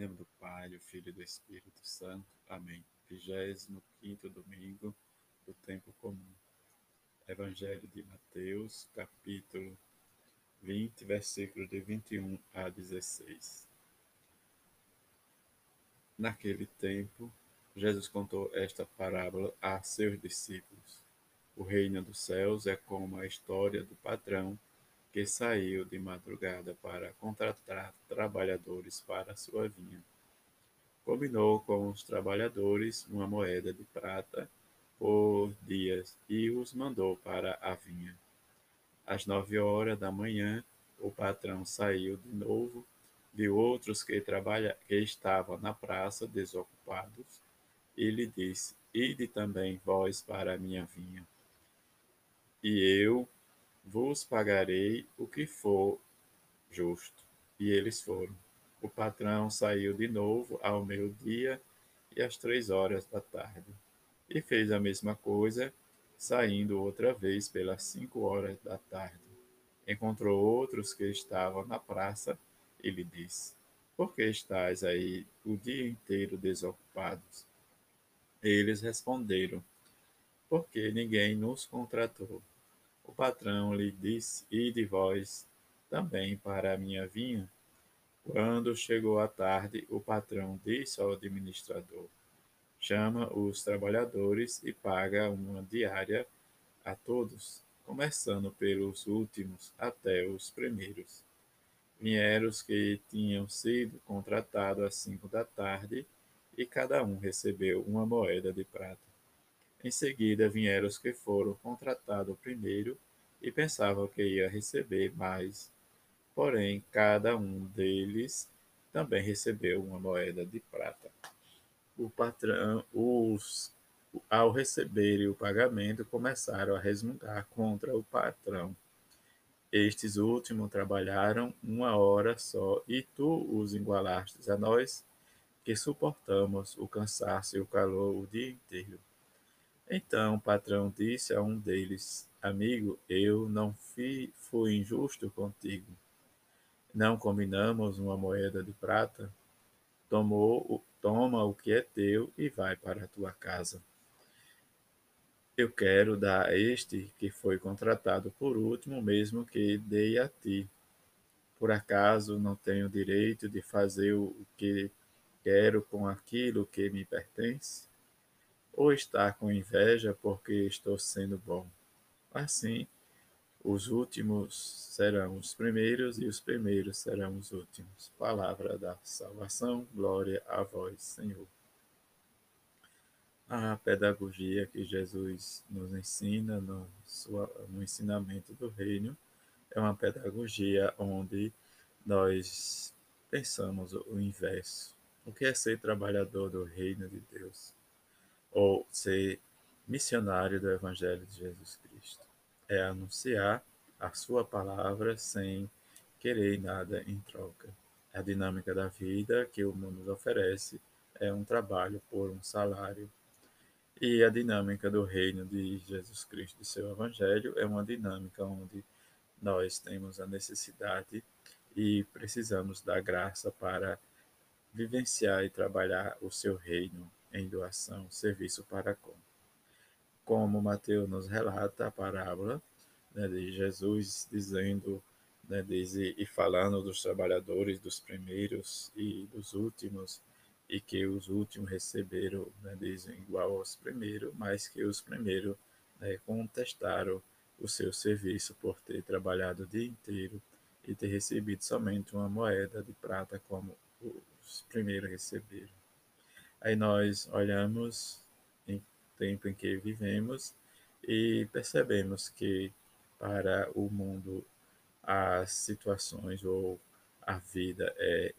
Em nome do Pai, do Filho e do Espírito Santo. Amém. 25 domingo do tempo comum. Evangelho de Mateus, capítulo 20, versículos de 21 a 16. Naquele tempo, Jesus contou esta parábola a seus discípulos. O reino dos céus é como a história do patrão que saiu de madrugada para contratar trabalhadores para sua vinha. Combinou com os trabalhadores uma moeda de prata por dias e os mandou para a vinha. Às nove horas da manhã, o patrão saiu de novo, viu outros que, trabalha, que estavam na praça desocupados e lhe disse: Ide também vós para a minha vinha. E eu vos pagarei o que for justo. E eles foram. O patrão saiu de novo ao meio-dia e às três horas da tarde, e fez a mesma coisa, saindo outra vez pelas cinco horas da tarde. Encontrou outros que estavam na praça e lhe disse: Por que estáis aí o dia inteiro desocupados? Eles responderam: Porque ninguém nos contratou. O patrão lhe disse: Ide vós também para a minha vinha. Quando chegou a tarde, o patrão disse ao administrador: Chama os trabalhadores e paga uma diária a todos, começando pelos últimos até os primeiros. Vieram os que tinham sido contratados às cinco da tarde, e cada um recebeu uma moeda de prata. Em seguida vieram os que foram contratados primeiro e pensavam que ia receber mais. Porém, cada um deles também recebeu uma moeda de prata. O patrão, os, ao receberem o pagamento, começaram a resmungar contra o patrão. Estes últimos trabalharam uma hora só, e tu os igualastes a nós, que suportamos o cansaço e o calor o dia inteiro. Então o patrão disse a um deles: Amigo, eu não fui, fui injusto contigo. Não combinamos uma moeda de prata? Tomou, toma o que é teu e vai para a tua casa. Eu quero dar a este que foi contratado por último, mesmo que dei a ti. Por acaso não tenho direito de fazer o que quero com aquilo que me pertence? Ou está com inveja porque estou sendo bom. Assim, os últimos serão os primeiros e os primeiros serão os últimos. Palavra da salvação, glória a vós, Senhor. A pedagogia que Jesus nos ensina no, sua, no ensinamento do reino é uma pedagogia onde nós pensamos o inverso. O que é ser trabalhador do reino de Deus? Ou ser missionário do Evangelho de Jesus Cristo. É anunciar a sua palavra sem querer nada em troca. A dinâmica da vida que o mundo nos oferece é um trabalho por um salário. E a dinâmica do reino de Jesus Cristo e seu Evangelho é uma dinâmica onde nós temos a necessidade e precisamos da graça para vivenciar e trabalhar o seu reino em doação, serviço para com. Como Mateus nos relata a parábola né, de Jesus dizendo né, diz, e falando dos trabalhadores, dos primeiros e dos últimos, e que os últimos receberam, né, igual aos primeiros, mas que os primeiros né, contestaram o seu serviço por ter trabalhado o dia inteiro e ter recebido somente uma moeda de prata como os primeiros receberam. Aí nós olhamos em tempo em que vivemos e percebemos que para o mundo as situações ou a vida é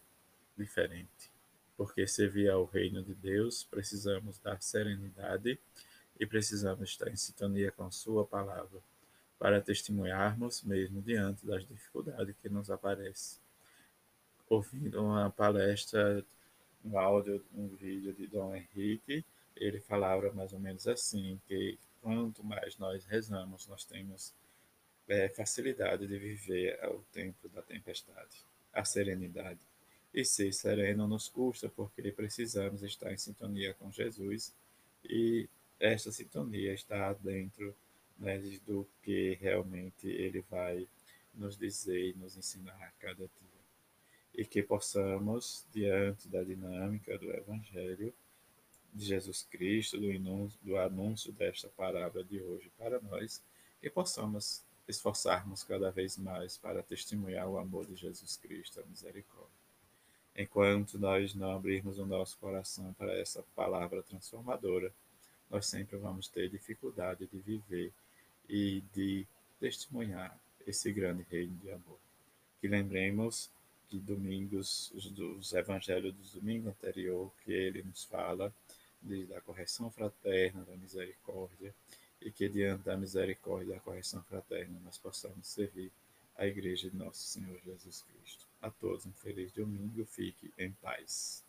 diferente. Porque servir ao reino de Deus, precisamos da serenidade e precisamos estar em sintonia com Sua palavra para testemunharmos mesmo diante das dificuldades que nos aparecem. Ouvindo uma palestra um áudio, um vídeo de Dom Henrique, ele falava mais ou menos assim, que quanto mais nós rezamos, nós temos é, facilidade de viver o tempo da tempestade, a serenidade. E ser sereno nos custa, porque precisamos estar em sintonia com Jesus e esta sintonia está dentro né, do que realmente Ele vai nos dizer e nos ensinar a cada dia. E que possamos, diante da dinâmica do Evangelho de Jesus Cristo, do anúncio, do anúncio desta palavra de hoje para nós, que possamos esforçarmos cada vez mais para testemunhar o amor de Jesus Cristo, a misericórdia. Enquanto nós não abrirmos o nosso coração para essa palavra transformadora, nós sempre vamos ter dificuldade de viver e de testemunhar esse grande reino de amor. Que lembremos que domingos, dos evangelhos do domingo anterior, que ele nos fala de, da correção fraterna, da misericórdia, e que diante da misericórdia e da correção fraterna nós possamos servir a Igreja de Nosso Senhor Jesus Cristo. A todos um feliz domingo, fique em paz.